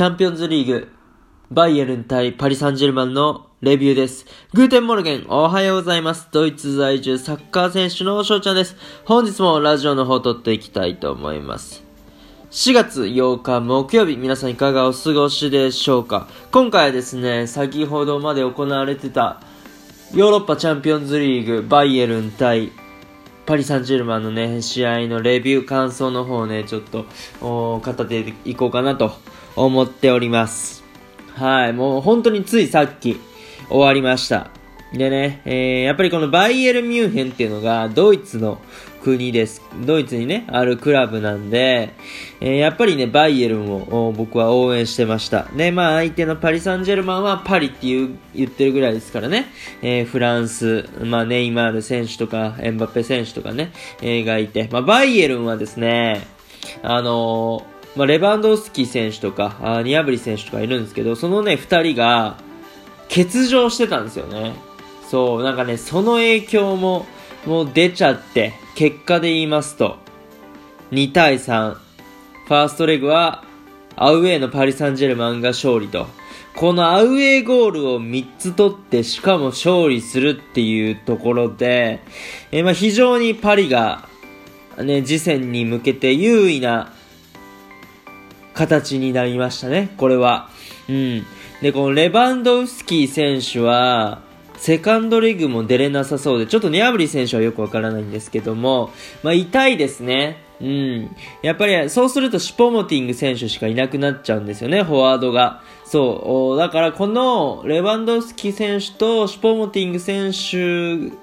チャンピオンズリーグ、バイエルン対パリ・サンジェルマンのレビューです。 Guten Morgen、おはようございます。ドイツ在住サッカー選手の翔ちゃんです。本日もラジオの方録っていきたいと思います。4月8日木曜日、皆さんいかがお過ごしでしょうか今回はですね、先ほどまで行われてたヨーロッパチャンピオンズリーグ、バイエルン対パリ・サンジェルマンのね、試合のレビュー、感想の方をね、ちょっと、お語っていこうかなと思っております。はい、もう本当についさっき終わりました。でね、えー、やっぱりこのバイエルミュンヘンっていうのがドイツの国です。ドイツにね、あるクラブなんで、えー、やっぱりね、バイエルンを僕は応援してました。で、まあ相手のパリ・サンジェルマンはパリっていう言ってるぐらいですからね、えー、フランス、まあネイマール選手とか、エンバペ選手とかね、えー、がいて、まあバイエルンはですね、あのー、まあレバンドフスキー選手とか、あニアブリ選手とかいるんですけど、そのね、二人が欠場してたんですよね。そう、なんかね、その影響も、もう出ちゃって、結果で言いますと、2対3。ファーストレグは、アウェーのパリ・サンジェルマンが勝利と。このアウェーゴールを3つ取って、しかも勝利するっていうところで、えまあ、非常にパリが、ね、次戦に向けて優位な形になりましたね、これは。うん。で、このレバンドフスキー選手は、セカンドレグも出れなさそうで、ちょっとニャブリ選手はよくわからないんですけども、まあ痛いですね。うん。やっぱりそうするとシュポモティング選手しかいなくなっちゃうんですよね、フォワードが。そう。だからこのレバンドフスキー選手とシュポモティング選手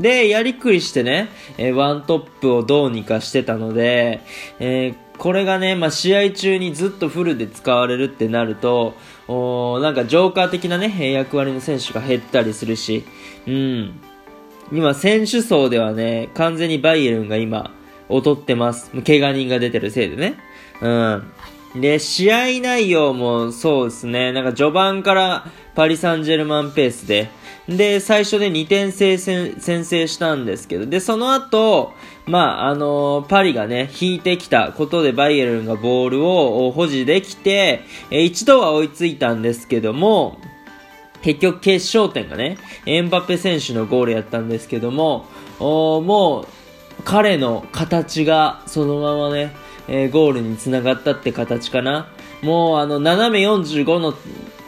でやりくりしてね、えー、ワントップをどうにかしてたので、えーこれがね、まあ、試合中にずっとフルで使われるってなると、おなんかジョーカー的なね、役割の選手が減ったりするし、うん。今、選手層ではね、完全にバイエルンが今、劣ってます。怪我人が出てるせいでね。うん。で、試合内容もそうですね、なんか序盤からパリ・サンジェルマンペースで、で、最初で2点制先制したんですけど、で、その後、まあ、あのー、パリがね、引いてきたことでバイエルンがボールを保持できて、え一度は追いついたんですけども、結局決勝点がね、エンバペ選手のゴールやったんですけども、もう、彼の形がそのままね、えー、ゴールにつながったって形かな。もうあの、斜め45の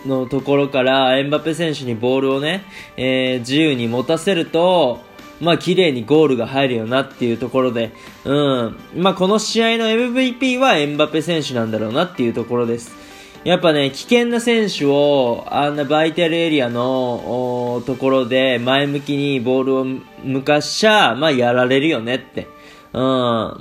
のところからエンバペ選手にボールをね、えー、自由に持たせると、まあ綺麗にゴールが入るよなっていうところで、うん。まあこの試合の MVP はエンバペ選手なんだろうなっていうところです。やっぱね、危険な選手を、あんなバイタルエリアのところで前向きにボールを向かしちゃ、まあやられるよねって。うん。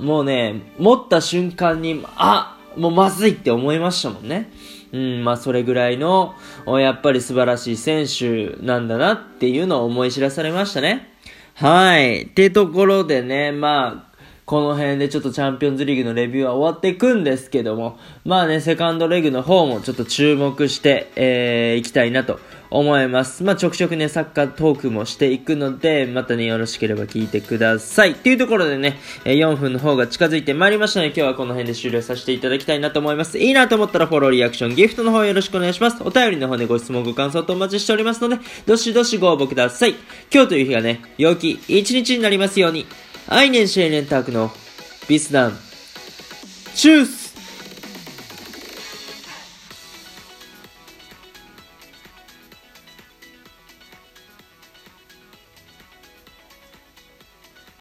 もうね、持った瞬間に、あもうまずいって思いましたもんね。うん、まあそれぐらいの、やっぱり素晴らしい選手なんだなっていうのを思い知らされましたね。はい。ってところでね、まあ、この辺でちょっとチャンピオンズリーグのレビューは終わっていくんですけども、まあね、セカンドレグの方もちょっと注目して、えー、いきたいなと思います。まあ、ちょくちょくね、サッカートークもしていくので、またね、よろしければ聞いてください。っていうところでね、4分の方が近づいてまいりましたので、今日はこの辺で終了させていただきたいなと思います。いいなと思ったらフォロー、リアクション、ギフトの方よろしくお願いします。お便りの方でご質問、ご感想とお待ちしておりますので、どしどしご応募ください。今日という日がね、陽気一日になりますように。アイネンシェーネンタークのビスダン。チュース